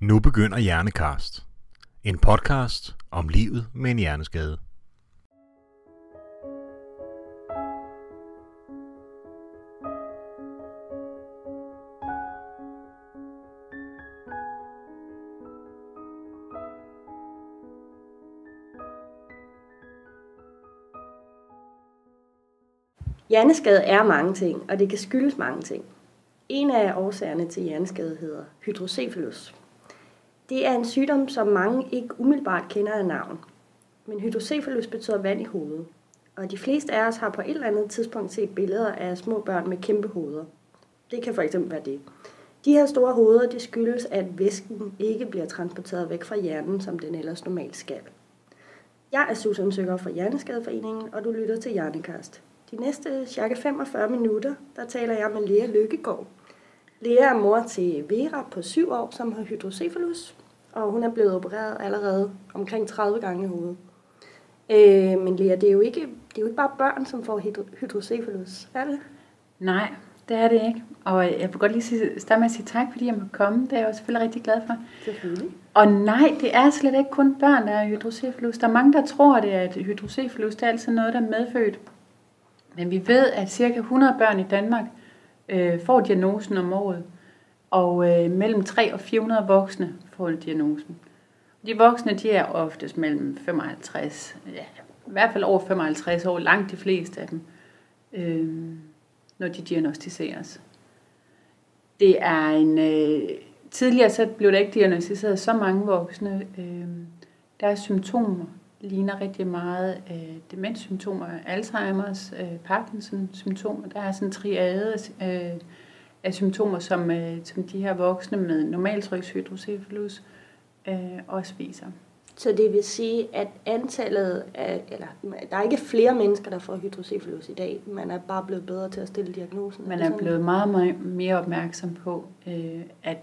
Nu begynder Hjernekast. En podcast om livet med en hjerneskade. Hjerneskade er mange ting, og det kan skyldes mange ting. En af årsagerne til hjerneskade hedder hydrocephalus. Det er en sygdom, som mange ikke umiddelbart kender af navn. Men hydrocephalus betyder vand i hovedet. Og de fleste af os har på et eller andet tidspunkt set billeder af små børn med kæmpe hoveder. Det kan for eksempel være det. De her store hoveder, det skyldes, at væsken ikke bliver transporteret væk fra hjernen, som den ellers normalt skal. Jeg er Susan Søger fra Hjerneskadeforeningen, og du lytter til Hjernekast. De næste cirka 45 minutter, der taler jeg med Lea Lykkegaard. Lea er mor til Vera på 7 år, som har hydrocephalus, og hun er blevet opereret allerede omkring 30 gange i hovedet. Øh, men Lea, det er, jo ikke, det er jo ikke bare børn, som får hydrocephalus, er det? Nej, det er det ikke. Og jeg vil godt lige sige, starte med at sige tak, fordi jeg må komme. Det er jeg jo selvfølgelig rigtig glad for. Selvfølgelig. Og nej, det er slet ikke kun børn, der har hydrocephalus. Der er mange, der tror, at det er, at hydrocephalus det er altid noget, der er medfødt. Men vi ved, at cirka 100 børn i Danmark øh, får diagnosen om året, og øh, mellem 3 og 400 voksne får diagnosen. De voksne, de er oftest mellem 55, ja, i hvert fald over 55 år, langt de fleste af dem, øh, når de diagnostiseres. Det er en... Øh, tidligere så blev der ikke diagnostiseret så mange voksne. Øh, deres symptomer, ligner rigtig meget øh, demenssymptomer, Alzheimer's, øh, Parkinsons symptomer. Der er sådan en triade øh, af symptomer, som, øh, som de her voksne med normaltrykshydrocephalus øh, også viser. Så det vil sige, at antallet af, eller der er ikke flere mennesker, der får hydrocephalus i dag. Man er bare blevet bedre til at stille diagnosen. Man er blevet meget, meget mere opmærksom på, øh, at,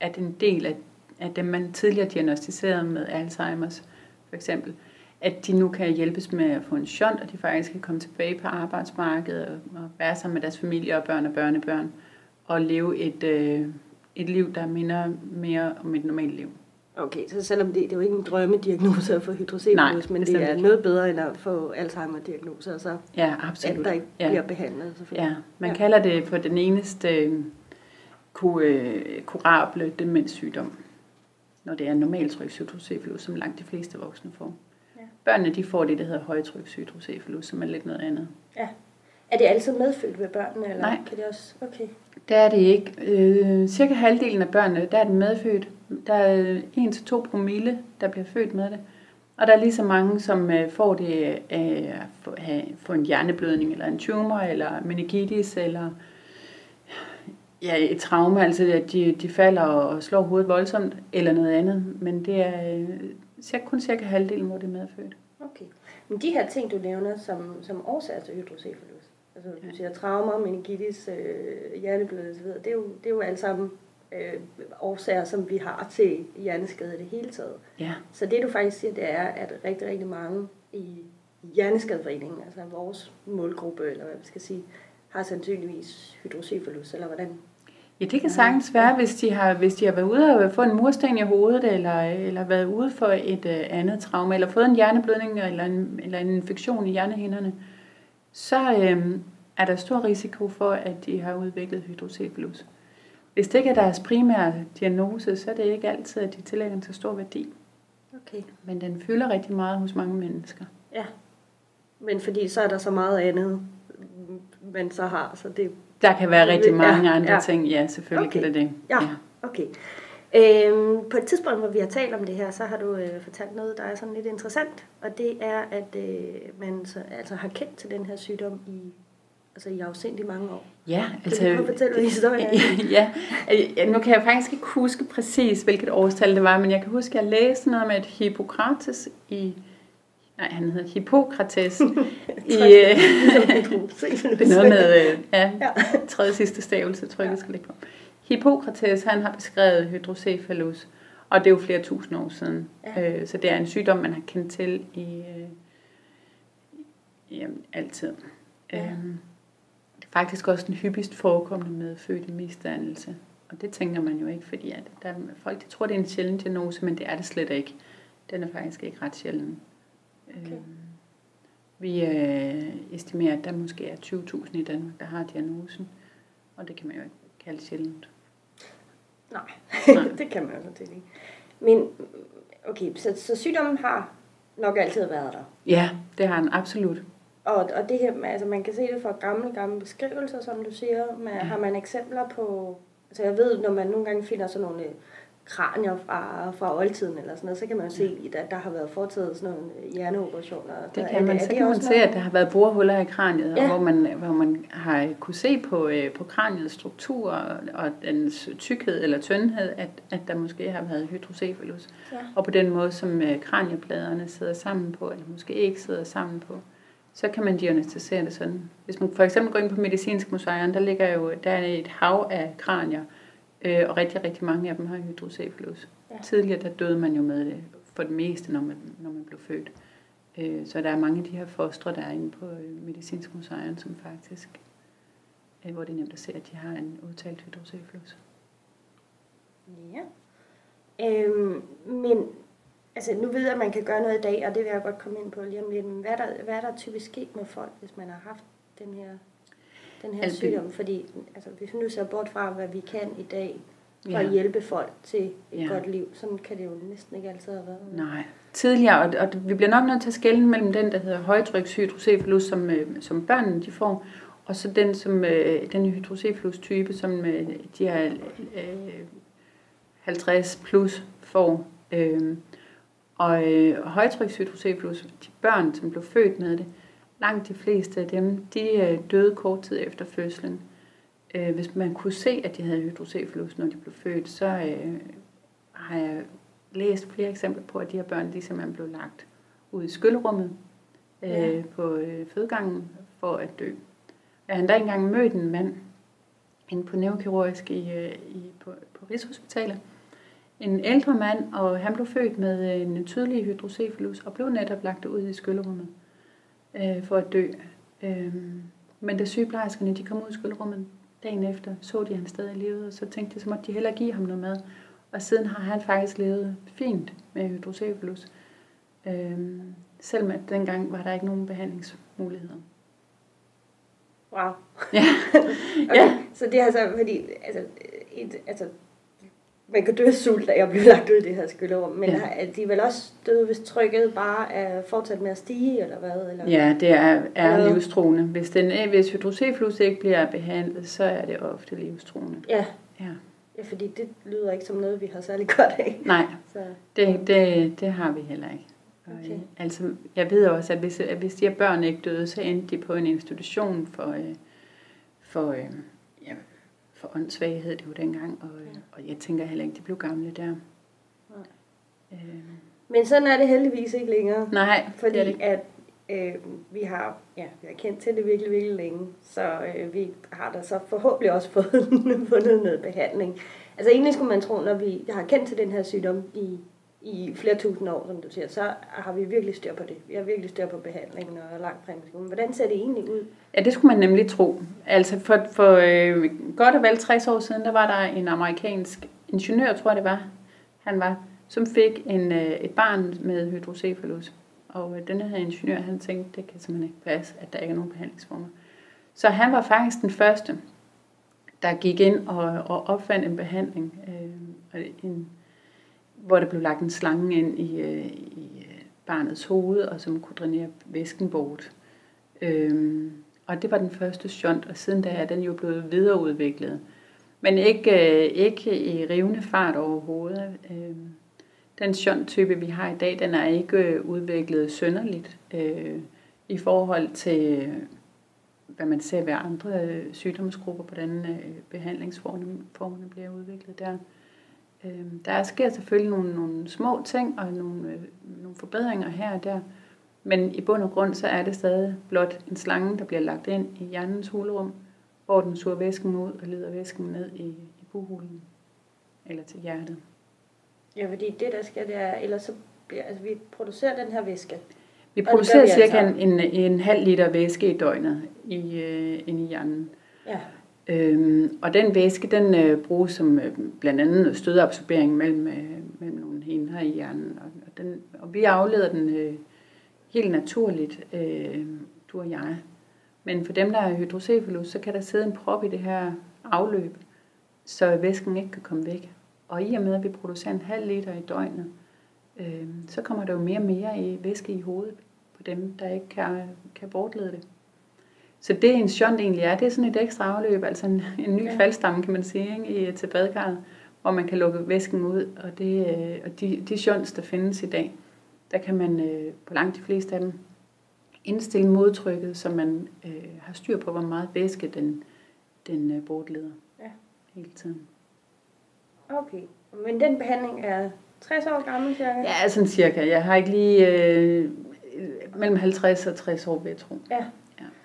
at en del af, af dem, man tidligere diagnostiserede med Alzheimer's, for eksempel, at de nu kan hjælpes med at få en shunt, og de faktisk kan komme tilbage på arbejdsmarkedet og være sammen med deres familie og børn og børnebørn, og leve et, øh, et liv, der minder mere om et normalt liv. Okay, så selvom det, det er jo ikke en drømmediagnose at få hydrocephalus, men det er ikke. noget bedre end at få Alzheimer-diagnoser, så ja, absolut. at der ikke ja. bliver behandlet. Ja, man ja. kalder det for den eneste øh, kurable demenssygdom når det er normaltrykshydrocephalus, som langt de fleste voksne får. Ja. Børnene de får det, der hedder højtrykshydrocephalus, som er lidt noget andet. Ja. Er det altid medfødt ved børnene? Eller Nej. Kan det også? Okay. Det er det ikke. Øh, cirka halvdelen af børnene, der er det medfødt. Der er 1-2 promille, der bliver født med det. Og der er lige så mange, som øh, får det af at få en hjerneblødning, eller en tumor, eller meningitis, eller ja, et traume, altså at de, de falder og slår hovedet voldsomt, eller noget andet. Men det er øh, kun cirka halvdelen, hvor det er medfødt. Okay. Men de her ting, du nævner som, som årsager til hydrocephalus, altså du siger traumer, meningitis, øh, hjerneblødning osv., det er jo, det er jo alle sammen øh, årsager, som vi har til hjerneskade i det hele taget. Ja. Så det du faktisk siger, det er, at rigtig, rigtig mange i Hjerneskadeforeningen, altså vores målgruppe, eller hvad vi skal sige, har sandsynligvis hydrocephalus, eller hvordan Ja, det kan sagtens være, hvis de har, hvis de har været ude og få en mursten i hovedet, eller, eller været ude for et uh, andet traume, eller fået en hjerneblødning, eller en, eller en infektion i hjernehinderne, så øhm, er der stor risiko for, at de har udviklet hydrocephalus. Hvis det ikke er deres primære diagnose, så er det ikke altid, at de tillægger den så stor værdi. Okay. Men den fylder rigtig meget hos mange mennesker. Ja, men fordi så er der så meget andet, man så har, så det der kan være rigtig mange ja, andre ja. ting. Ja, selvfølgelig okay. kan det det. Ja, ja. okay. Øhm, på et tidspunkt, hvor vi har talt om det her, så har du øh, fortalt noget, der er sådan lidt interessant. Og det er, at øh, man så, altså har kendt til den her sygdom i altså i afsindig mange år. Ja, altså... Kan du fortælle, hvad historien er? ja, nu kan jeg faktisk ikke huske præcis, hvilket årstal det var, men jeg kan huske, at jeg læste noget med, at Hippokrates i nej, han hedder Hippokrates. i, øh, det er noget med øh, ja, tredje sidste stavelse, tror jeg, ja. skal ligge på. Hippokrates, han har beskrevet hydrocephalus, og det er jo flere tusind år siden. Ja. Øh, så det er en sygdom, man har kendt til i øh, jamen, altid. Ja. Øhm, det er faktisk også den hyppigst forekommende med født i misdannelse. Og det tænker man jo ikke, fordi at der, folk de tror, det er en sjælden diagnose, men det er det slet ikke. Den er faktisk ikke ret sjælden. Okay. Øh, vi øh, estimerer, at der måske er 20.000 i Danmark, der har diagnosen. Og det kan man jo ikke kalde sjældent. Nej, Nej. det kan man jo sådan set ikke. Men, okay, så, så sygdommen har nok altid været der. Ja, det har den absolut. Og, og det her, altså man kan se det fra gamle, gamle beskrivelser, som du siger. Men Ja. har man eksempler på, altså jeg ved, når man nogle gange finder sådan nogle øh, kranier fra, fra oldtiden eller sådan noget, så kan man jo se, at der har været foretaget sådan nogle hjerneoperationer. Det Er kan man, er så det kan man se, at der har været borehuller i kraniet, Ja. hvor, man, hvor man har kunne se på, øh, på kraniets struktur og, og dens tykkhed eller tyndhed, at, at der måske har været hydrocephalus. Ja. Og på den måde, som øh, kraniepladerne sidder sammen på, eller måske ikke sidder sammen på, så kan man diagnostisere det sådan. Hvis man for eksempel går ind på medicinsk museum, der ligger jo der er et hav af kranier, øh, og rigtig, rigtig mange af dem har hydrocephalus. Ja. Tidligere der døde man jo med det for det meste, når man, når man blev født. Øh, så der er mange af de her fostre, der er inde på øh, medicinsk museum, som faktisk, øh, hvor det er nemt at se, at de har en udtalt hydrocephalus. Ja. Øhm, men altså, nu ved jeg, at man kan gøre noget i dag, og det vil jeg godt komme ind på lige om lidt. Men hvad er der, hvad er der typisk sket med folk, hvis man har haft den her, den her Altså, sygdom? Fordi altså, hvis vi nu ser bort fra, hvad vi kan i dag for Ja. at hjælpe folk til et Ja. godt liv, sådan kan det jo næsten ikke altid have været. Nej. Tidligere, og, og vi bliver nok nødt til at skelne mellem den, der hedder højtrykshydrocephalus, som, øh, som børnene de får, og så den, som, øh, den hydrocephalus-type, som øh, de her øh, 50 plus får. Øh, og øh, højtrykshydrocephalus, de børn, som blev født med det, langt de fleste af dem, de øh, døde kort tid efter fødslen. Øh, hvis man kunne se, at de havde hydrocephalus, når de blev født, så øh, har jeg læst flere eksempler på, at de her børn, de simpelthen blev lagt ud i skyllerummet Ja. på fødegangen for at dø. Jeg har endda engang mødt en mand inde på neurokirurgisk i, i, på, på Rigshospitalet. En ældre mand, og han blev født med en tydelig hydrocephalus og blev netop lagt ud i skyllerummet øh, for at dø. Øh, men da sygeplejerskerne de kom ud i skyllerummet dagen efter, så de, han stadig levede, og så tænkte de, så måtte de hellere give ham noget mad. Og siden har han faktisk levet fint med hydrocephalus. Øhm, selvom at dengang var der ikke nogen behandlingsmuligheder. Wow. Ja. Okay, Ja. Så det er altså, fordi, altså, et, altså, man kan dø af sult at blive lagt ud i det her skyllerum, men Ja. er de vel også døde, hvis trykket bare er fortsat med at stige, eller hvad? Eller? Ja, det er, er Ja. livstruende. Hvis, den, er- hvis hydrocephalus ikke bliver behandlet, så er det ofte livstruende. Ja. Ja. ja, fordi det lyder ikke som noget, vi har særlig godt af. Nej, Så, det, det, det har vi heller ikke. Okay. øh, Altså, jeg ved også, at hvis, at hvis de her børn ikke døde, så endte de på en institution for, øh, for, øh, for åndssvaghed, det var dengang. Og, øh, og jeg tænker heller ikke, de blev gamle der. Øh, men sådan er det heldigvis ikke længere. nej, Fordi det er det at øh, vi har ja, vi har kendt til det virkelig, virkelig længe, så øh, vi har da så forhåbentlig også fået fundet noget behandling. Altså egentlig skulle man tro, når vi har kendt til den her sygdom i, i flere tusind år, som du siger, så har vi virkelig styr på det. Vi har virkelig styr på behandlingen og langt frem. Hvordan ser det egentlig ud? Ja, det skulle man nemlig tro. Altså for, for øh, godt og vel 60 år siden, der var der en amerikansk ingeniør, tror jeg det var, han var, som fik en, øh, et barn med hydrocephalus. Og øh, denne her ingeniør, han tænkte, det kan simpelthen ikke passe, at der ikke er nogen behandlingsformer. Så han var faktisk den første, der gik ind og, og opfandt en behandling, øh, en, hvor der blev lagt en slange ind i, øh, i øh, barnets hoved, og som kunne drænere væsken bort. Øhm, og det var den første shunt, og siden da er den jo blevet videreudviklet. Men ikke, øh, ikke i rivende fart overhovedet. Øhm, den shunt-type, vi har i dag, den er ikke øh, udviklet sønderligt øh, i forhold til, øh, hvad man ser ved andre øh, sygdomsgrupper, hvordan øh, behandlingsformerne bliver udviklet der. Øhm, der sker selvfølgelig nogle, nogle små ting og nogle, øh, nogle forbedringer her og der, men i bund og grund så er det stadig blot en slange, der bliver lagt ind i hjernens hulrum, hvor den suger væsken ud og leder væsken ned i, i buhulen eller til hjertet. Ja, fordi det der skal, det er, ellers så bliver, altså vi producerer den her væske. Vi producerer vi cirka altså. en, en, en halv liter væske i døgnet i, øh, inde i hjernen. Ja. Øhm, og den væske, den øh, bruges som øh, blandt andet stødabsorbering mellem, øh, mellem nogle hinder i hjernen. Og, og, den, og vi afleder den øh, helt naturligt, øh, du og jeg. Men for dem, der er hydrocephalus, så kan der sidde en prop i det her afløb, så væsken ikke kan komme væk. Og i og med, at vi producerer en halv liter i døgnet, øh, så kommer der jo mere og mere i væske i hovedet på dem, der ikke kan, kan bortlede det. Så det en shunt egentlig er, det er sådan et ekstra afløb, altså en, en ny ja. faldstamme, kan man sige, ikke, i, til badekarret, hvor man kan lukke væsken ud. Og, det, øh, og de, de shunts, der findes i dag, der kan man øh, på langt de fleste af dem indstille modtrykket, så man øh, har styr på, hvor meget væske den, den øh, bortleder ja. hele tiden. Okay, men den behandling er 60 år gammel cirka? Ja, sådan cirka. Jeg har ikke lige øh, mellem 50 og 60 år, vil jeg tro. Ja.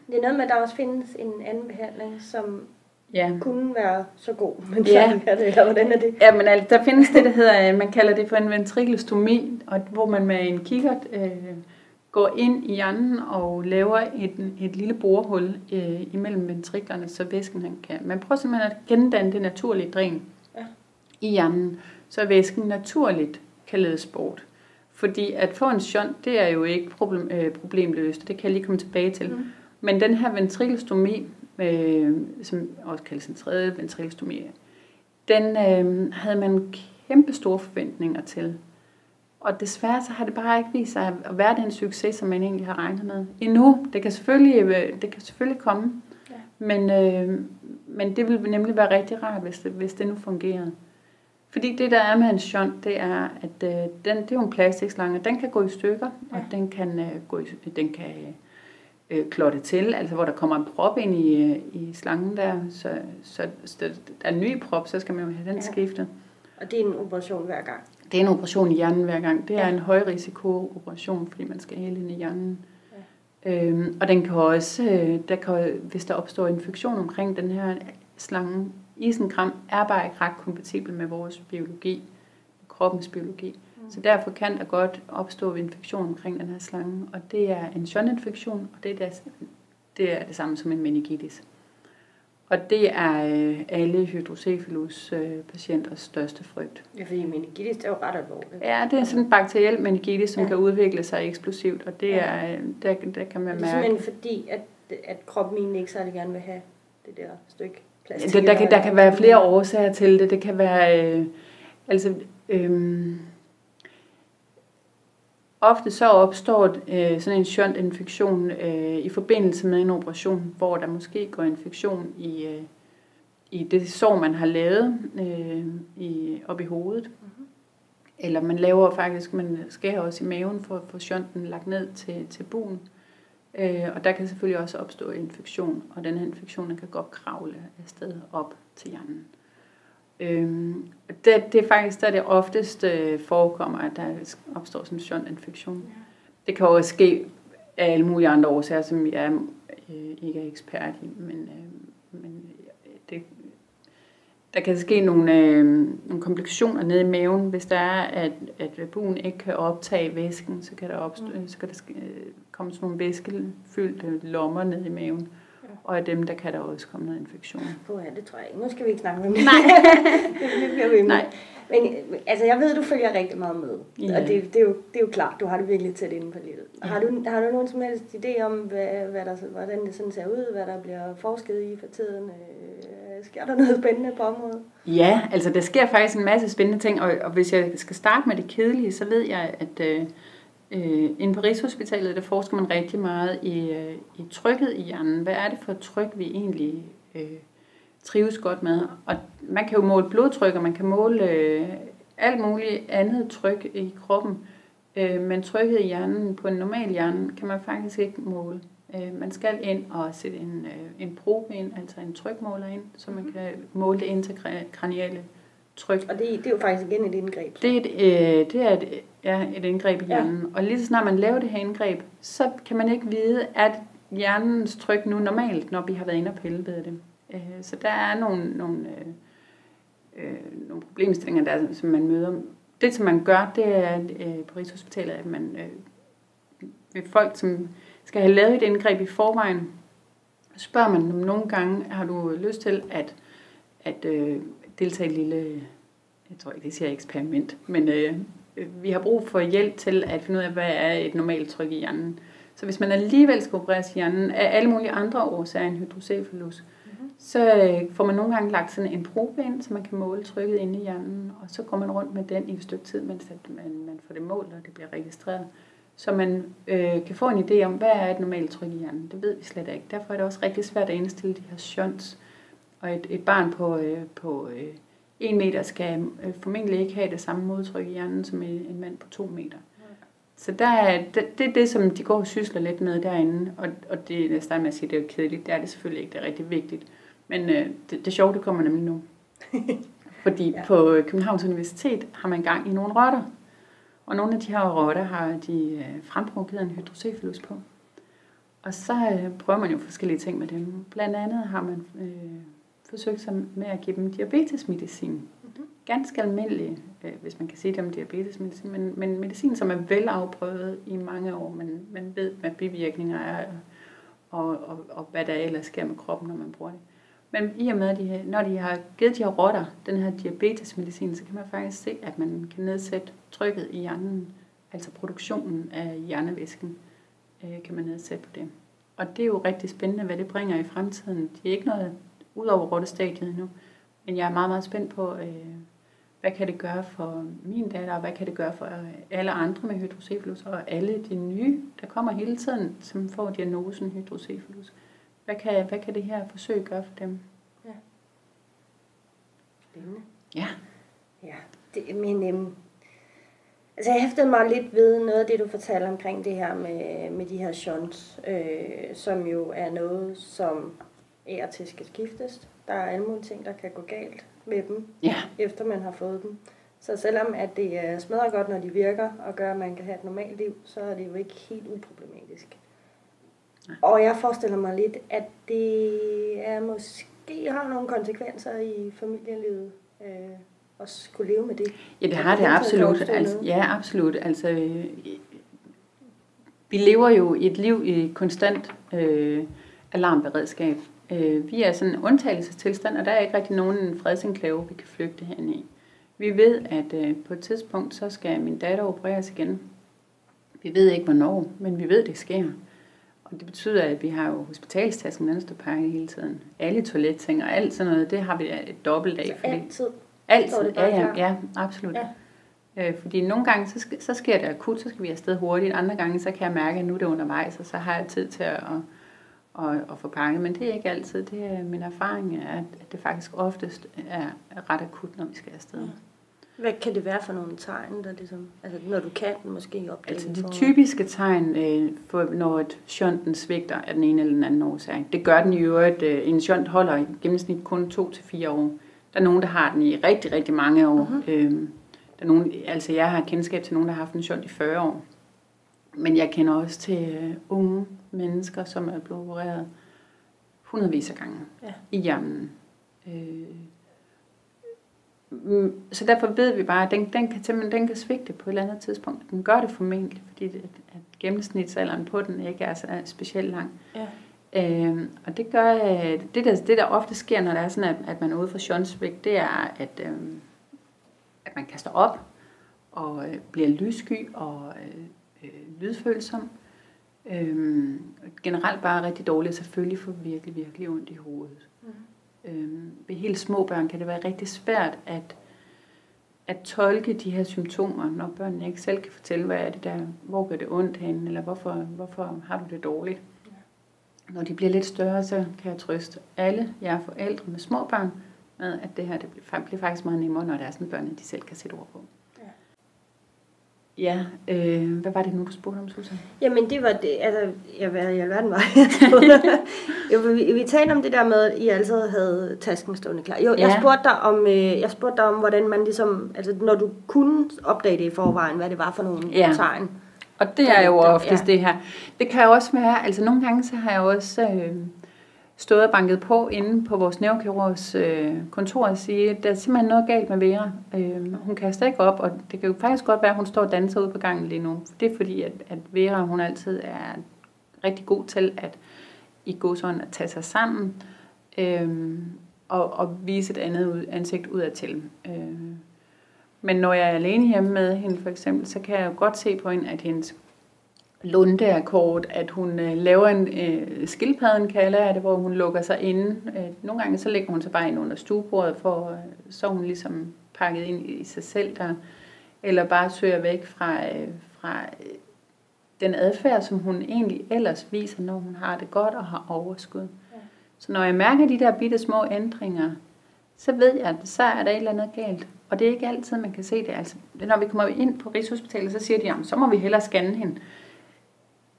Det er noget med, at der også findes en anden behandling, som ja. kunne være så god, men ja. er det, eller hvordan er det? Ja, men altså, der findes det, der hedder, man kalder det for en ventriklestomi, og hvor man med en kikkert øh, går ind i hjernen og laver et, et lille borehul øh, imellem ventriklerne, så væsken han kan. Man prøver simpelthen at gendanne det naturlige dræn ja. i hjernen, så væsken naturligt kan ledes bort. Fordi at få en shunt, det er jo ikke problem, øh, problemløst, det kan jeg lige komme tilbage til. Mm. Men den her ventrikelstomi, øh, som også kaldes en tredje ventrikelstomi, den øh, havde man kæmpe store forventninger til. Og desværre så har det bare ikke vist sig at være den succes, som man egentlig har regnet med. Endnu. Det kan selvfølgelig, øh, det kan selvfølgelig komme. Ja. Men, øh, men det vil nemlig være rigtig rart, hvis det, hvis det nu fungerede. Fordi det, der er med en shunt, det er, at øh, den, det er jo en plastikslange. Den kan gå i stykker, ja. og den kan, øh, gå i, den kan øh, klotte til, altså hvor der kommer en prop ind i, øh, i slangen der, så, så, så der er en ny prop, så skal man jo have den ja. skiftet. Og det er en operation hver gang? Det er en operation i hjernen hver gang. Det er ja. en højrisiko-operation, fordi man skal hele ind i hjernen. Ja. Øhm, og den kan også, øh, der kan, hvis der opstår infektion omkring den her slange, isenkram er bare ikke ret kompatibel med vores biologi, kroppens biologi. Så derfor kan der godt opstå infektion omkring den her slange, og det er en shunt-infektion, og det er, det, det er det samme som en meningitis. Og det er øh, alle hydrocephalus øh, patienters største frygt. Ja, fordi meningitis det er jo ret alvorligt. Ja, det er sådan en bakteriel meningitis, som ja. kan udvikle sig eksplosivt, og det ja. er, øh, der, der kan man mærke. Det er simpelthen fordi, at, at kroppen egentlig ikke særlig gerne vil have det der stykke plastik. Der, der, kan, der kan være flere årsager til det. Det kan være, øh, altså, øh, ofte så opstår øh, sådan en shunt-infektion øh, i forbindelse med en operation, hvor der måske går infektion i, øh, i det sår, man har lavet øh, i, op i hovedet. Mm-hmm. Eller man laver faktisk, man skærer også i maven for at få shunten lagt ned til, til buen. Øh, og der kan selvfølgelig også opstå infektion, og den her infektion kan godt kravle afsted op til hjernen. Øhm, det, det er faktisk der, det oftest øh, forekommer, at der opstår sådan en shuntinfektion. Ja. Det kan også ske af alle mulige andre årsager, som jeg øh, ikke er ekspert i, men, øh, men det, der kan ske nogle, øh, nogle komplikationer nede i maven, hvis der er, at, at buen ikke kan optage væsken, så kan der, opstå, mm. så kan der øh, komme sådan nogle væskefyldte lommer ned i maven. Og af dem, der kan der også komme noget infektion. Puh, ja, det tror jeg ikke. Nu skal vi ikke snakke med mig. Nej. det bliver vi Nej. Men altså, jeg ved, du følger rigtig meget med. Ja. Og det, det, er jo, det er jo klart, du har det virkelig tæt inde på livet. Ja. Har, du, har du nogen som helst idé om, hvad, hvad der, hvordan det sådan ser ud? Hvad der bliver forsket i for tiden? Øh, sker der noget spændende på området? Ja, altså der sker faktisk en masse spændende ting. Og, og hvis jeg skal starte med det kedelige, så ved jeg, at... Øh, Øh, inden på Rigshospitalet, der forsker man rigtig meget i, øh, i trykket i hjernen. Hvad er det for et tryk, vi egentlig øh, trives godt med? Og man kan jo måle blodtryk, og man kan måle øh, alt muligt andet tryk i kroppen. Øh, men trykket i hjernen på en normal hjerne kan man faktisk ikke måle. Øh, man skal ind og sætte en, øh, en probe ind, altså en trykmåler ind, så man kan måle det interkraniale tryk. Og det, det er jo faktisk igen et indgreb. Så. Det er et, øh, det er et, ja, et indgreb i hjernen. Ja. Og lige så snart man laver det her indgreb, så kan man ikke vide, at hjernens tryk nu normalt, når vi har været inde og pille ved det. Øh, så der er nogle, nogle, øh, øh, nogle problemstillinger, der, som man møder. Det, som man gør, det er øh, på Rigshospitalet, at man øh, med folk, som skal have lavet et indgreb i forvejen, spørger man dem nogle gange, har du lyst til at, at øh, deltage i et lille, jeg tror ikke, det siger eksperiment, men øh, vi har brug for hjælp til at finde ud af, hvad er et normalt tryk i hjernen. Så hvis man alligevel skal opereres i hjernen af alle mulige andre årsager end hydrocephalus, mm-hmm. så øh, får man nogle gange lagt sådan en probe ind, så man kan måle trykket inde i hjernen, og så går man rundt med den i et stykke tid, mens man, man får det målt, og det bliver registreret. Så man øh, kan få en idé om, hvad er et normalt tryk i hjernen. Det ved vi slet ikke. Derfor er det også rigtig svært at indstille de her shunts. Og et, et barn på, øh, på øh, en meter skal øh, formentlig ikke have det samme modtryk i hjernen som en, en mand på to meter. Så der er, det, det er det, som de går og sysler lidt med derinde. Og, og det, jeg starter med at sige, det er kedeligt. Det er det selvfølgelig ikke. Det er rigtig vigtigt. Men øh, det, det sjove, det kommer nemlig nu. Fordi ja. på Københavns Universitet har man gang i nogle rotter. Og nogle af de her rotter har de øh, fremprovokeret en hydrocephalus på. Og så øh, prøver man jo forskellige ting med dem. Blandt andet har man øh, forsøgt sig med at give dem diabetesmedicin. Mm-hmm. Ganske almindelig, øh, hvis man kan sige det om diabetesmedicin, men, men medicin, som er velafprøvet i mange år. Man, man ved, hvad bivirkninger er, og, og, og hvad der ellers sker med kroppen, når man bruger det. Men i og med, at de, når de har givet de her rotter den her diabetesmedicin, så kan man faktisk se, at man kan nedsætte trykket i hjernen, altså produktionen af hjernevæsken, øh, kan man nedsætte på det. Og det er jo rigtig spændende, hvad det bringer i fremtiden. Det er ikke noget ud over rottestadiet endnu, men jeg er meget, meget spændt på, øh, hvad kan det gøre for min datter, og hvad kan det gøre for alle andre med hydrocephalus, og alle de nye, der kommer hele tiden, som får diagnosen hydrocephalus. Hvad kan, hvad kan det her forsøg gøre for dem? Ja. Spændende. Ja. Ja, det, men øhm, altså jeg hæftede mig lidt ved noget af det, du fortalte omkring det her med, med de her shunts, øh, som jo er noget, som er til skal skiftes. Der er alle mulige ting, der kan gå galt med dem, ja. efter man har fået dem. Så selvom at det smadrer godt, når de virker og gør, at man kan have et normalt liv, så er det jo ikke helt uproblematisk. Og jeg forestiller mig lidt, at det er måske har nogle konsekvenser i familielivet. Øh, at skulle leve med det. Ja, det har det absolut. Altså, ja, absolut. Altså, øh, vi lever jo et liv i konstant øh, alarmberedskab. Øh, vi er sådan en undtagelsestilstand, og der er ikke rigtig nogen fredsenklave, vi kan flygte hen i. Vi ved, at øh, på et tidspunkt, så skal min datter opereres igen. Vi ved ikke, hvornår, men vi ved, det sker. Og det betyder, at vi har jo hospitalstasken pakke hele tiden. Alle toiletting og alt sådan noget, det har vi et dobbelt af. Fordi altid? Altid, ja, ja, ja, absolut. Ja. Øh, fordi nogle gange, så, så sker det akut, så skal vi afsted hurtigt. Andre gange, så kan jeg mærke, at nu er det undervejs, og så har jeg tid til at, at, at, at få pakket. Men det er ikke altid. Det er, min erfaring er, at det faktisk oftest er ret akut, når vi skal afsted. Ja. Hvad kan det være for nogle tegn, der ligesom, altså når du kan måske opdage Altså de typiske tegn, øh, for når et shunten svigter af den ene eller den anden årsag. Det gør den i øvrigt, øh, en shunt holder i gennemsnit kun to til fire år. Der er nogen, der har den i rigtig, rigtig mange år. Uh-huh. Øh, der er nogen, altså jeg har kendskab til nogen, der har haft en shunt i 40 år. Men jeg kender også til øh, unge mennesker, som er blevet opereret hundredvis af gange ja. i hjernen. Øh, Mm, så derfor ved vi bare, at den, den, kan, simpelthen, den kan svigte på et eller andet tidspunkt. Den gør det formentlig, fordi det, at gennemsnitsalderen på den ikke er så specielt lang. Ja. Øhm, og det gør, det der, det der ofte sker, når det er sådan, at, at man er ude for sjonsvægt, det er, at, øhm, at man kaster op og øh, bliver lyssky og øh, øh, lydfølsom. Øhm, generelt bare rigtig dårligt, selvfølgelig får virkelig, virkelig ondt i hovedet. Mm. Øhm, ved helt små børn kan det være rigtig svært at, at tolke de her symptomer, når børnene ikke selv kan fortælle, hvad er det der, hvor gør det ondt hen, eller hvorfor, hvorfor har du det dårligt. Når de bliver lidt større, så kan jeg trøste alle jer forældre med små børn med, at det her det bliver faktisk meget nemmere, når der er sådan børn, de selv kan sætte ord på. Ja, øh, hvad var det nu, du spurgte om, Susan? Jamen, det var det, altså, jeg hvad i alverden var jo, vi, vi talte om det der med, at I altid havde tasken stående klar. Jo, ja. jeg, spurgte dig om, øh, jeg spurgte dig om, hvordan man ligesom, altså når du kunne opdage det i forvejen, hvad det var for nogle ja. tegn. Og det er jo oftest ja. det her. Det kan jo også være, altså nogle gange så har jeg også... Øh, stået og banket på inde på vores neurokirurgs øh, kontor og sige, at der er simpelthen noget galt med Vera. Øh, hun kaster ikke op, og det kan jo faktisk godt være, at hun står og danser ude på gangen lige nu. Det er fordi, at, at Vera hun altid er rigtig god til at i godsøjne at tage sig sammen øh, og, og vise et andet ud, ansigt udadtil. Øh, men når jeg er alene hjemme med hende for eksempel, så kan jeg jo godt se på hende, at hendes lundeakkord, at hun øh, laver en øh, skildpadden, kalder jeg det, hvor hun lukker sig inde. Øh, nogle gange så lægger hun sig bare ind under stuebordet, for øh, så hun ligesom pakket ind i sig selv der. Eller bare søger væk fra, øh, fra øh, den adfærd, som hun egentlig ellers viser, når hun har det godt og har overskud. Ja. Så når jeg mærker de der bitte små ændringer, så ved jeg, at så er der et eller andet galt. Og det er ikke altid, man kan se det. Altså, når vi kommer ind på Rigshospitalet, så siger de, jamen, så må vi hellere scanne hende.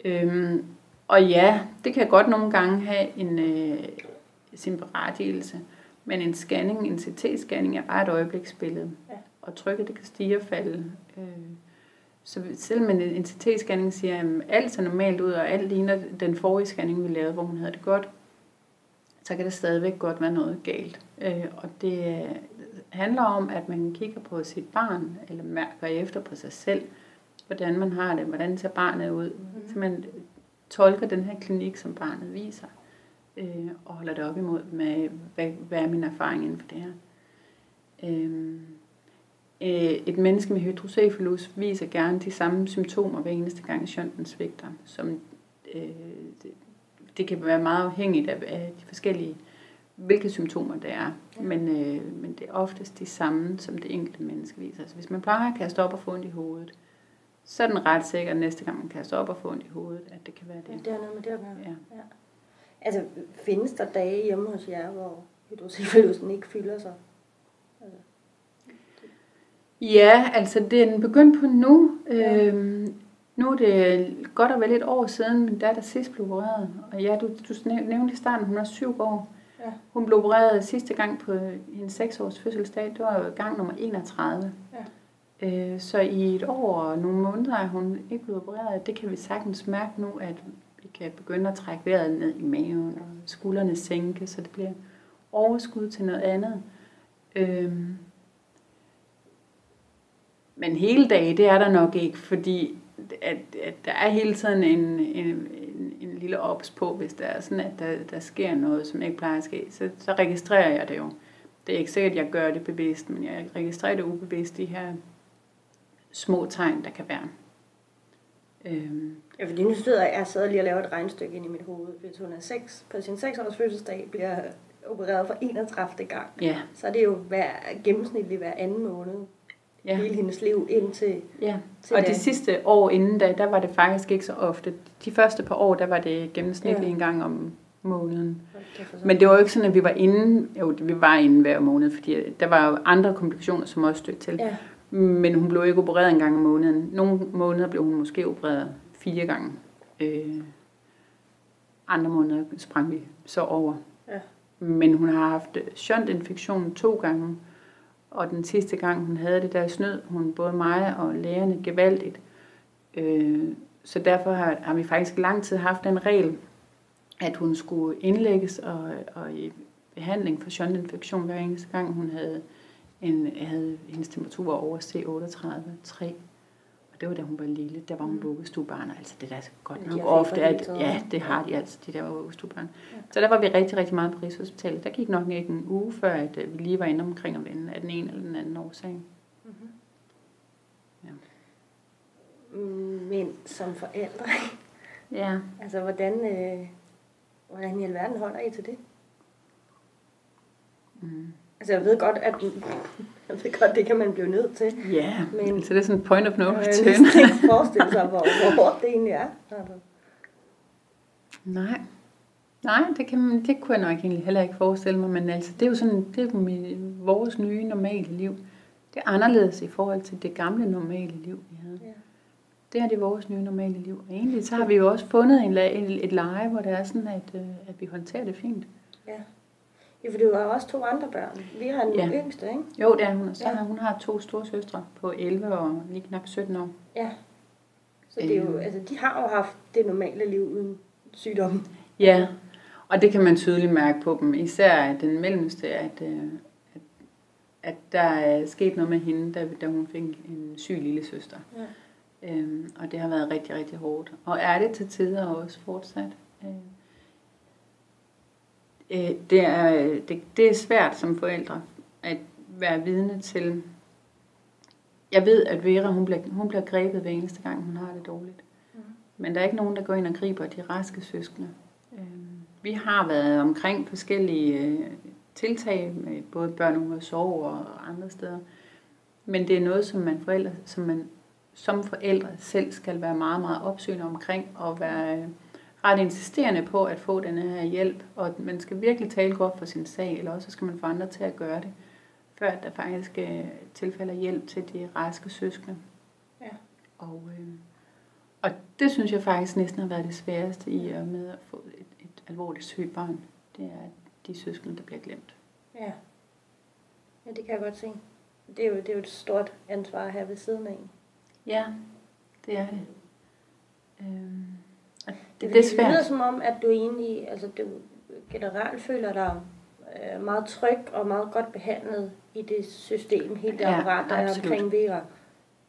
Øhm, og ja, det kan godt nogle gange have en, øh, sin berettigelse. Men en scanning, en CT-scanning er bare et øjebliksbillede. Ja. Og trykket, det kan stige og falde. Øh, så selvom en CT-scanning siger, at alt ser normalt ud, og alt ligner den forrige scanning, vi lavede, hvor hun havde det godt, så kan det stadigvæk godt være noget galt. Øh, og det handler om, at man kigger på sit barn, eller mærker efter på sig selv, hvordan man har det, hvordan ser barnet ud. Mm. Så man tolker den her klinik, som barnet viser, øh, og holder det op imod, med, hvad, hvad er min erfaring inden for det her. Øh, øh, et menneske med hydrocephalus viser gerne de samme symptomer hver eneste gang shunten svigter. Som, øh, det, det kan være meget afhængigt af, af de forskellige, hvilke symptomer det er. Ja. Men, øh, men det er oftest de samme, som det enkelte menneske viser. Altså, hvis man plejer at kaste op og få ondt i hovedet, så er den ret sikker, næste gang man kaster op og få ondt i hovedet, at det kan være det. Ja, det er noget med det at gøre. Ja. ja. Altså, findes der dage hjemme hos jer, hvor hydrocephalusen ikke fylder sig? Altså. Ja, altså det er den begyndt på nu. Ja. Øhm, nu er det godt og vel et år siden, min datter sidst blev opereret. Og ja, du, du nævnte i starten, hun er syv år. Ja. Hun blev opereret sidste gang på en 6 års fødselsdag. Det var gang nummer 31. Ja. Øh, så i et år og nogle måneder er hun ikke blevet opereret. Det kan vi sagtens mærke nu, at vi kan begynde at trække vejret ned i maven, og skuldrene sænke, så det bliver overskud til noget andet. Øhm. Men hele dagen, det er der nok ikke, fordi at, at der er hele tiden en, en, en, en lille ops på, hvis der er sådan, at der, der sker noget, som ikke plejer at ske, så, så registrerer jeg det jo. Det er ikke sikkert, at jeg gør det bevidst, men jeg registrerer det ubevidst, de her små tegn, der kan være. Øhm. Ja, fordi nu sidder jeg, jeg sidder lige og laver et regnstykke ind i mit hoved. Hvis hun er 6, på sin 6 års fødselsdag bliver opereret for 31. gang, ja. så er det jo hver, gennemsnitligt hver anden måned ja. hele hendes liv indtil ja. Til og det. de sidste år inden da, der var det faktisk ikke så ofte. De første par år, der var det gennemsnitligt ja. en gang om måneden. Men det var jo ikke sådan, at vi var inde, jo, vi var inde hver måned, fordi der var jo andre komplikationer, som også stødte til. Ja. Men hun blev ikke opereret en gang om måneden. Nogle måneder blev hun måske opereret fire gange. Øh, andre måneder sprang vi så over. Ja. Men hun har haft shuntinfektion to gange. Og den sidste gang hun havde det der snød, hun både mig og lægerne gevaldigt. Øh, så derfor har, har vi faktisk lang tid haft den regel, at hun skulle indlægges og, og i behandling for shuntinfektion hver eneste gang hun havde en, havde hendes temperatur over C38,3. Og det var da hun var lille, der var hun mm. vuggestuebarn. Altså det der er godt nok ofte, at ja, det har de altså, de der vuggestuebarn. Ja. Så der var vi rigtig, rigtig meget på Rigshospitalet. Der gik nok ikke en uge før, at øh, vi lige var inde omkring og vende af den ene eller den anden årsag. Mm-hmm. Ja. Men som forældre, ja. altså hvordan, øh, hvordan i alverden holder I til det? Mm. Altså jeg ved godt, at jeg ved godt, det kan man blive nødt til. Ja, yeah. men så det er sådan en point of no return. Jeg kan ikke forestille sig, hvor, hvor hårdt det egentlig er. Altså. Nej. Nej, det, kan, det kunne jeg nok egentlig heller ikke forestille mig, men altså, det er jo sådan, det er jo vores nye normale liv. Det er anderledes i forhold til det gamle normale liv, vi havde. Ja. Det er det vores nye normale liv. Og egentlig så har vi jo også fundet en, et, et leje, hvor det er sådan, at, øh, at vi håndterer det fint. Ja. Ja, for det var også to andre børn. Vi har en ja. yngste, ikke? Jo, det er hun. Så ja. hun har to store søstre på 11 og lige knap 17 år. Ja. Så det er jo, øh. altså, de har jo haft det normale liv uden sygdom. Ja, og det kan man tydeligt mærke på dem. Især den mellemste, at, øh, at, at der er sket noget med hende, da, da hun fik en syg lille søster. Ja. Øhm, og det har været rigtig, rigtig hårdt. Og er det til tider også fortsat. Øhm, Øh, det, er, det, det er svært som forældre at være vidne til. Jeg ved, at Vera hun bliver, hun bliver grebet hver eneste gang, hun har det dårligt. Mm. Men der er ikke nogen, der går ind og griber de raske søskende. Øh, vi har været omkring forskellige øh, tiltag med både børn og sorg og andre steder. Men det er noget, som man, forældre, som man som forældre selv skal være meget, meget opsøgende omkring og være øh, ret insisterende på at få den her hjælp. Og man skal virkelig tale godt for sin sag, eller også skal man få andre til at gøre det, før der faktisk øh, tilfælder hjælp til de raske søskende. Ja. Og, øh, og det synes jeg faktisk næsten har været det sværeste i og med at få et, et alvorligt sygt barn. Det er de søskende, der bliver glemt. Ja. Ja, det kan jeg godt se. Det er jo, det er jo et stort ansvar at have ved siden af. Ja, det er det. Øhm, det, det, det, det lyder som om, at du egentlig, altså du generelt føler dig øh, meget tryg og meget godt behandlet i det system, helt det ja, apparat, der er omkring Vera.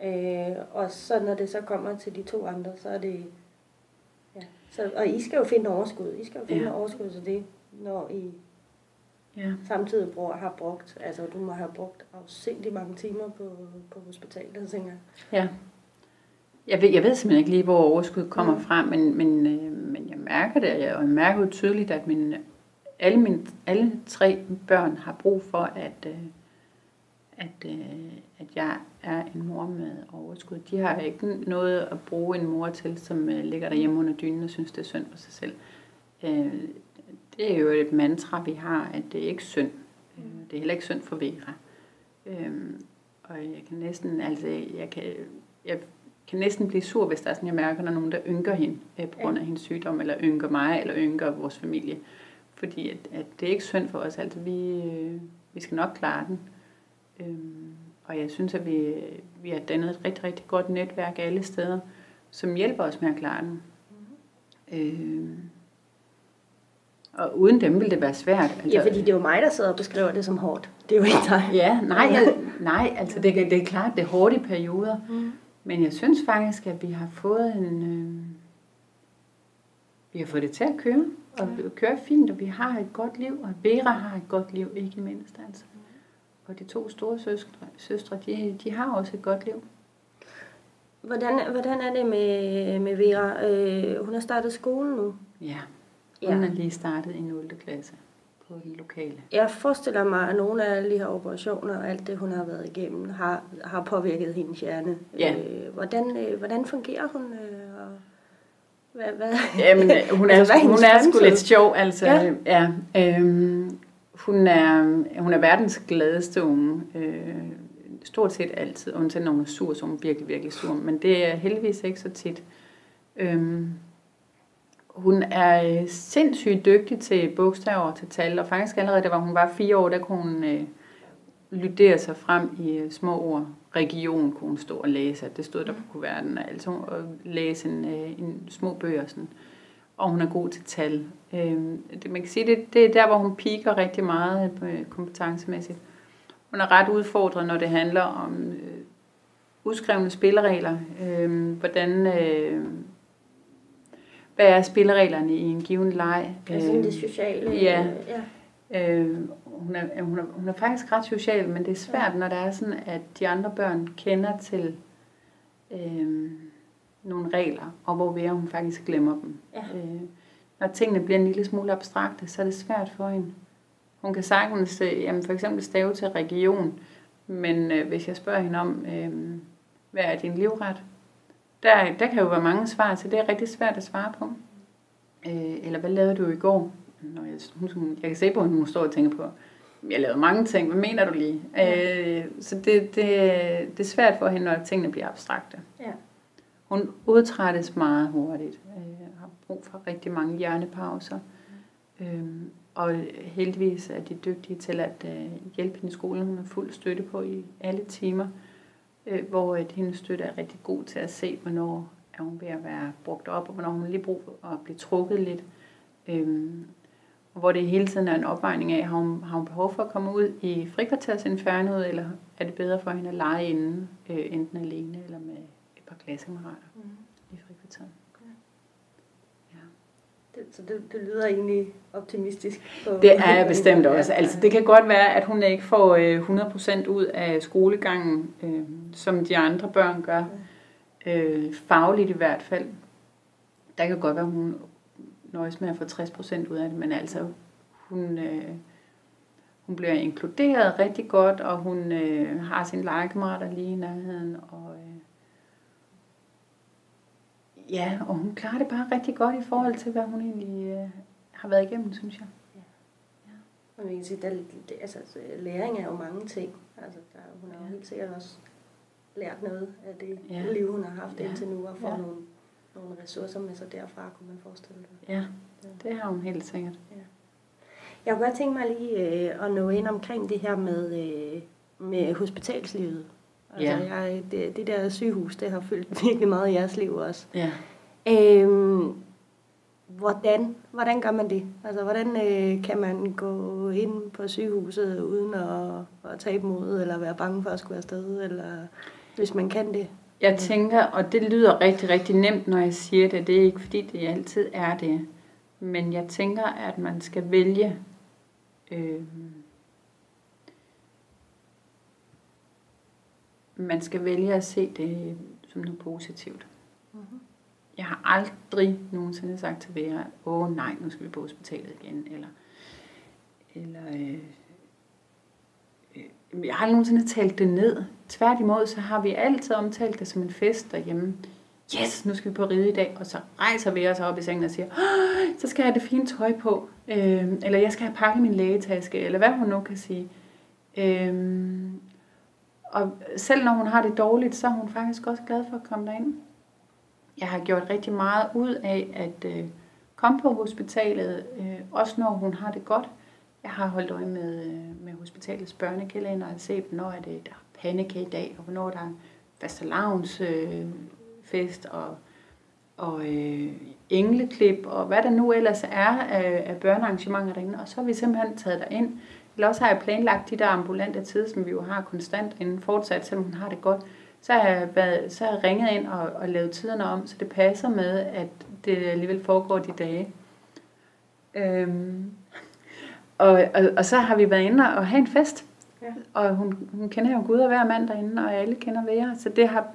Øh, og så når det så kommer til de to andre, så er det... Ja, så, og I skal jo finde overskud. I skal jo finde ja. overskud til det, når I ja. samtidig bruger, har brugt, altså du må have brugt afsindig mange timer på, på hospitalet, tænker jeg. Ja. Jeg ved, jeg ved simpelthen ikke lige, hvor overskud kommer mm. fra, men, men, øh, men jeg mærker det, og jeg, og jeg mærker jo tydeligt, at min, alle, mine, alle tre børn har brug for, at, øh, at, øh, at jeg er en mor med overskud. De har ikke noget at bruge en mor til, som øh, ligger derhjemme under dynen og synes, det er synd for sig selv. Øh, det er jo et mantra, vi har, at det er ikke synd. Øh, det er heller ikke synd for Vera. Øhm, og jeg kan næsten, altså, jeg kan, jeg kan næsten blive sur, hvis der er sådan, jeg mærker, der er nogen, der ynker hende øh, på grund af hendes sygdom, eller ynker mig, eller ynker vores familie. Fordi at, at det er ikke synd for os, altså vi, øh, vi skal nok klare den. Øhm, og jeg synes, at vi, vi har dannet et rigtig, rigtig godt netværk alle steder, som hjælper os med at klare den. Mm. Øhm, og uden dem ville det være svært. Altså, ja, fordi det er jo mig, der sidder og beskriver det som hårdt. Det er jo ikke dig. Ja, nej, nej altså det, det er klart, det er hårdt i perioder. Mm. Men jeg synes faktisk, at vi har fået en... Øh, vi har fået det til at køre, og ja. køre fint, og vi har et godt liv, og Vera har et godt liv, ikke mindst altså. Og de to store søstre, søstre de, de har også et godt liv. Hvordan, hvordan er det med, med Vera? Øh, hun har startet skolen nu. Ja. Hun ja. er lige startet i 0. klasse på den lokale. Jeg forestiller mig, at nogle af alle de her operationer og alt det, hun har været igennem, har, har påvirket hendes hjerne. Ja. Øh, hvordan, øh, hvordan fungerer hun? Øh, og hvad, hvad? Jamen, øh, hun er, altså, hun er sgu lidt sjov. Altså, ja. ja øhm, hun, er, hun er verdens gladeste unge. Øh, stort set altid, undtagen når hun er sur, så hun er virkelig, virkelig sur. Men det er heldigvis ikke så tit. Øhm, hun er øh, sindssygt dygtig til bogstaver og til tal, og faktisk allerede da hun var fire år, der kunne hun øh, lydere sig frem i øh, små ord. Region kunne hun stå og læse, det stod der på kuverten, altså og læse en, øh, en små bøger sådan. Og hun er god til tal. Øh, det, man kan sige, det, det er der, hvor hun piker rigtig meget øh, kompetencemæssigt. Hun er ret udfordret, når det handler om øh, udskrevne spilleregler. Øh, hvordan... Øh, hvad er spillereglerne i en given leg? Altså det sociale. Ja. ja. Øh, hun, er, hun, er, hun er faktisk ret social, men det er svært, ja. når der er sådan, at de andre børn kender til øh, nogle regler, og hvor vi er, hun faktisk glemmer dem. Ja. Øh, når tingene bliver en lille smule abstrakte, så er det svært for hende. Hun kan sagtens øh, jamen for eksempel stave til region, men øh, hvis jeg spørger hende om, øh, hvad er din livret, der, der kan jo være mange svar til. Det er rigtig svært at svare på. Øh, eller hvad lavede du i går? Når jeg, hun, jeg kan se på, at hun står og tænker på, jeg lavede mange ting, hvad mener du lige? Ja. Øh, så det, det, det er svært for hende, når tingene bliver abstrakte. Ja. Hun udtrættes meget hurtigt, øh, har brug for rigtig mange hjernepauser. Mm. Øh, og heldigvis er de dygtige til at øh, hjælpe hende i skolen. Hun har fuld støtte på i alle timer øh, hvor et hendes støtte er rigtig god til at se, hvornår er hun ved at være brugt op, og hvornår hun lige brug for at blive trukket lidt. Øhm, og hvor det hele tiden er en opvejning af, har hun, har hun behov for at komme ud i frikvartersinfernoet, eller er det bedre for hende at lege inde, øh, enten alene eller med et par klassekammerater mm. i frikvarteret. Det, så det, det lyder egentlig optimistisk. På Det er jeg bestemt også. Altså, det kan godt være, at hun ikke får øh, 100% ud af skolegangen, øh, som de andre børn gør. Øh, fagligt i hvert fald. Der kan godt være, at hun nøjes med at få 60% ud af det, men altså, hun, øh, hun bliver inkluderet rigtig godt, og hun øh, har sine legekammerater lige i nærheden, og øh, ja, og hun klarer det bare rigtig godt i forhold til, hvad hun egentlig øh, har været igennem, synes jeg. Og man kan sige, der, er det, altså, læring er jo mange ting. Altså, der, hun har jo Ja. helt sikkert også lært noget af det Ja. ja. liv, hun har haft Ja. ja. indtil nu, og får Ja. ja. nogle, nogle ressourcer med sig derfra, kunne man forestille sig. Ja, det har hun helt sikkert. Jeg kunne godt tænke mig lige øh, at nå ind omkring det her med, øh, med hospitalslivet. Altså, Ja. jeg, det, det der sygehus, det har fyldt virkelig meget i jeres liv også. Ja. Øhm, hvordan, hvordan gør man det? Altså, hvordan øh, kan man gå ind på sygehuset uden at, at tabe modet, eller være bange for at skulle afsted, eller hvis man kan det? Jeg tænker, og det lyder rigtig, rigtig nemt, når jeg siger det. Det er ikke, fordi det altid er det. Men jeg tænker, at man skal vælge øh, man skal vælge at se det som noget positivt. Mhm. Jeg har aldrig nogensinde sagt til Vera, åh nej, nu skal vi på hospitalet igen, eller, eller øh, øh, jeg har aldrig nogensinde talt det ned. Tværtimod, så har vi altid omtalt det som en fest derhjemme. Yes, nu skal vi på ride i dag, og så rejser vi os op i sengen og siger, "Åh, så skal jeg have det fine tøj på, øh, eller jeg skal have pakket min lægetaske, eller hvad hun nu kan sige. Øh, og selv når hun har det dårligt, så er hun faktisk også glad for at komme derind. Jeg har gjort rigtig meget ud af at øh, komme på hospitalet, øh, også når hun har det godt. Jeg har holdt øje med, øh, med hospitalets børnekalender og set, hvornår er det, der er dag, og hvornår der er fastelavns øh, fest og, og øh, engleklip, og hvad der nu ellers er af, af børnearrangementer derinde. Og så har vi simpelthen taget derind. Eller også har jeg planlagt de der ambulante tider, som vi jo har konstant inden fortsat, selvom hun har det godt. Så har jeg, været, så har jeg ringet ind og, og lavet tiderne om, så det passer med, at det alligevel foregår de dage. Øhm, og, og, og så har vi været inde og have en fest. Ja. Og hun, hun kender jo Gud og hver mand derinde, og alle kender Vera. Så det har,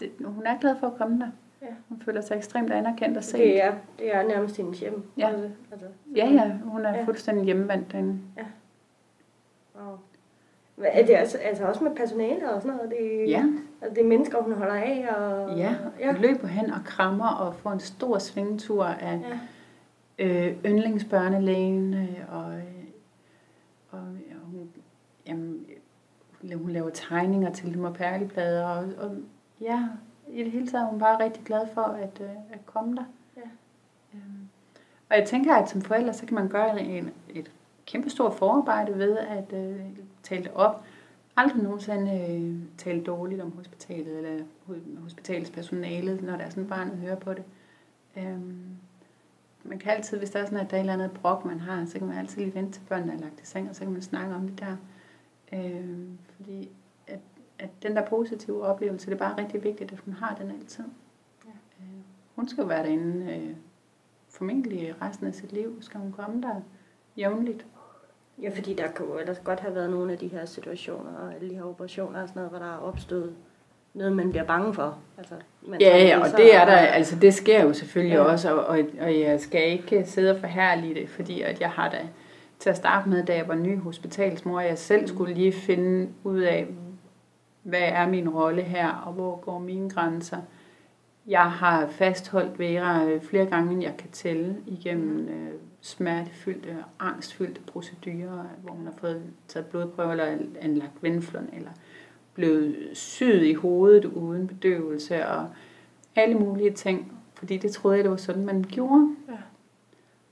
det, hun er glad for at komme der. Ja. Hun føler sig ekstremt anerkendt og set. Det er, det er nærmest hendes hjem. Ja. Altså, altså, Ja, ja, hun er Ja. fuldstændig hjemmevandt derinde. Wow. Hvad, er det altså, altså også med personale og sådan noget? Det, Ja, altså, det er mennesker, hun holder af? Og, ja. ja. Løber hen og krammer og får en stor svingetur af ja. øh, yndlingsbørnelægen. øh, Og, og, og hun, jamen, hun laver tegninger til dem og perleplader. Og, og ja, i det hele taget er hun bare rigtig glad for at, øh, at komme der. Ja. Øhm, og jeg tænker, at som forældre, så kan man gøre en, et kæmpestort forarbejde ved at øh, tale det op. Aldrig nogensinde øh, tale dårligt om hospitalet eller ho- hospitalets personale, når der er sådan et barn, der hører på det. Øhm, man kan altid, hvis der er sådan, at der er et eller andet brok, man har, så kan man altid lige vente til børnene er lagt i seng, og så kan man snakke om det der. Øhm, fordi at, at den der positive oplevelse, det er bare rigtig vigtigt, at hun har den altid. Ja. Øh, hun skal jo være derinde øh, formentlig resten af sit liv, skal hun komme der jævnligt. Ja, fordi der kan jo ellers godt have været nogle af de her situationer og alle de her operationer og sådan noget, hvor der er opstået noget, man bliver bange for. Altså, men Ja, ja, og det er der, altså det sker jo selvfølgelig ja. Også, og, og, og jeg skal ikke sidde og forhærlige det, fordi at jeg har da til at starte med, da jeg var ny hospitalsmor, jeg selv skulle lige finde ud af, hvad er min rolle her, og hvor går mine grænser. Jeg har fastholdt Vera øh, flere gange, end jeg kan tælle, igennem øh, smertefyldte angstfyldte procedurer, hvor hun har fået taget blodprøver eller anlagt venflon, eller blevet syet i hovedet uden bedøvelse, og alle mulige ting, fordi det troede jeg, det var sådan, man gjorde. Ja.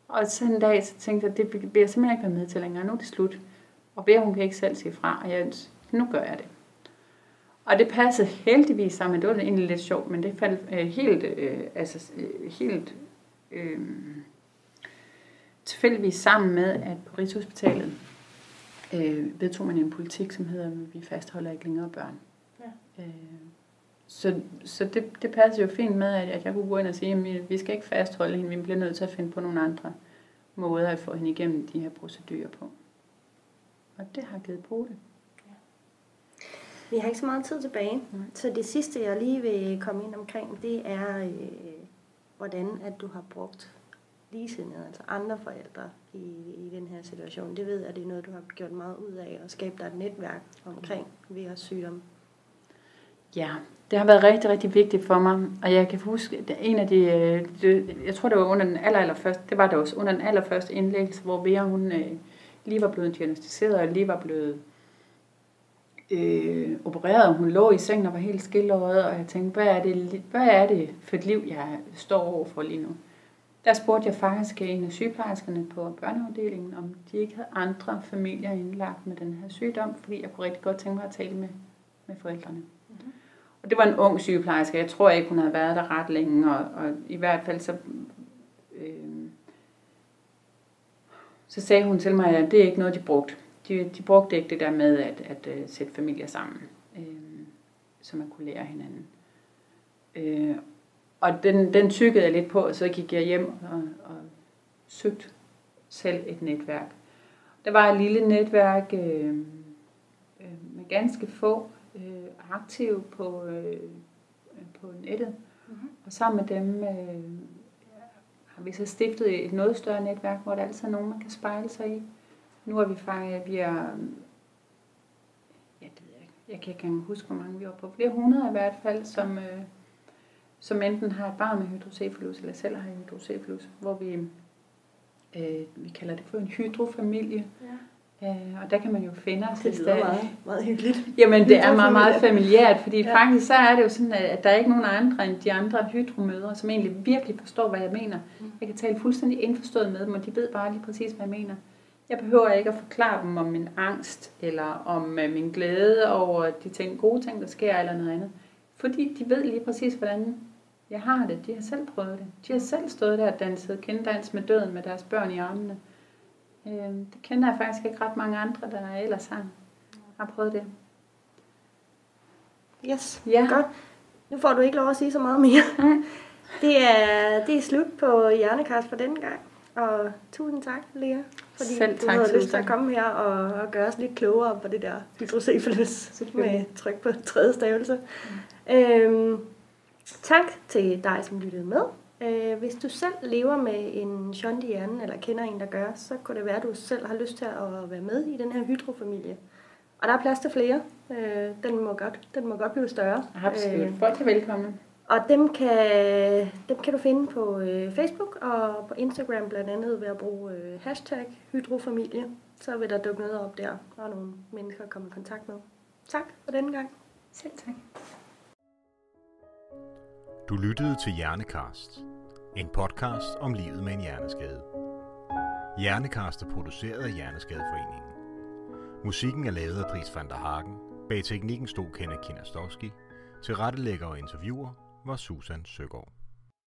Og så en dag, så tænkte jeg, at det vil jeg simpelthen ikke være med til længere. Nu er det slut. Og Bea, hun kan ikke selv sige fra, og jeg, nu gør jeg det. Og det passede heldigvis sammen. Det var egentlig lidt sjovt, men det faldt øh, helt, øh, altså, øh, helt øh, tilfældigvis sammen med, at på Rigshospitalet øh, vedtog man en politik, som hedder, at vi fastholder ikke længere børn. Ja. Øh, så, så det, det passer jo fint med, at, at jeg kunne gå ind og sige, at vi skal ikke fastholde hende, vi bliver nødt til at finde på nogle andre måder at få hende igennem de her procedurer på. Og det har givet på det. Vi har ikke så meget tid tilbage, Nej. så det sidste, jeg lige vil komme ind omkring, det er, øh, hvordan at du har brugt ligesindede, altså andre forældre i, i den her situation. Det ved jeg, at det er noget, du har gjort meget ud af, at skabe dig et netværk omkring VIH sygdom. Ja, det har været rigtig, rigtig vigtigt for mig. Og jeg kan huske, at en af de, øh, det, jeg tror det var under den aller, aller første, det var det også under den allerførste indlæggelse, hvor Vera, hun øh, lige var blevet diagnostiseret, og lige var blevet øh, opereret. Hun lå i sengen og var helt skildret, og jeg tænkte, hvad er, det, hvad er det for et liv, jeg står overfor lige nu? Der spurgte jeg faktisk en af sygeplejerskerne på børneafdelingen, om de ikke havde andre familier indlagt med den her sygdom, fordi jeg kunne rigtig godt tænke mig at tale med, med forældrene. Mm-hmm. Og det var en ung sygeplejerske. Jeg tror ikke, hun havde været der ret længe, og, og i hvert fald så... Øh, så sagde hun til mig, at det er ikke noget, de brugte. De, de brugte ikke det der med at, at, at sætte familier sammen, øh, så man kunne lære hinanden. Øh, og den, den tykkede jeg lidt på, og så gik jeg hjem og, og søgte selv et netværk. Der var et lille netværk øh, øh, med ganske få øh, aktive på, øh, på nettet. Mm-hmm. Og sammen med dem øh, har vi så stiftet et noget større netværk, hvor der altid er nogen, man kan spejle sig i. Nu er vi faktisk, vi er, jeg, ved ikke, jeg kan ikke engang huske, hvor mange vi er på. Flere hundrede i hvert fald, som, øh, som enten har et barn med hydrocephalus, eller selv har hydrocephalus, hvor vi, øh, vi kalder det for en hydrofamilie. Ja. Øh, og der kan man jo finde os. Det lyder meget, meget hyggeligt. Jamen, det er meget, meget familiært, fordi ja. faktisk så er det jo sådan, at der er ikke nogen andre end de andre hydromødre, som egentlig virkelig forstår, hvad jeg mener. Mm. Jeg kan tale fuldstændig indforstået med dem, og de ved bare lige præcis, hvad jeg mener. Jeg behøver ikke at forklare dem om min angst, eller om øh, min glæde over de ting, gode ting, der sker, eller noget andet. Fordi de ved lige præcis, hvordan jeg har det. De har selv prøvet det. De har selv stået der og danset kenddans med døden med deres børn i armene. Det kender jeg faktisk ikke ret mange andre, der ellers har, har prøvet det. Yes, ja. godt. Nu får du ikke lov at sige så meget mere. Det er, det er slut på Hjernekast for denne gang. Og tusind tak, Lea, fordi Selv du tak, havde lyst til at komme her og, og gøre os lidt klogere på det der hydrocephalus med tryk på tredje stavelse. Mm. Øhm, tak til dig, som lyttede med. Øh, hvis du selv lever med en shunt i hjernen, eller kender en, der gør, så kunne det være, at du selv har lyst til at være med i den her hydrofamilie. Og der er plads til flere. Øh, den, må godt, den må godt blive større. Absolut. Øh, Folk er velkomne. Og dem kan, dem kan du finde på øh, Facebook og på Instagram blandt andet ved at bruge øh, hashtag hydrofamilie. Så vil der dukke noget op der, og nogle mennesker kommer i kontakt med. Tak for denne gang. Selv tak. Du lyttede til Hjernekast, en podcast om livet med en hjerneskade. Hjernekast er produceret af Hjerneskadeforeningen. Musikken er lavet af Dries van der Hagen. Bag teknikken stod Kenneth Kinastowski. Til rettelægger og interviewer var Susan Søgaard.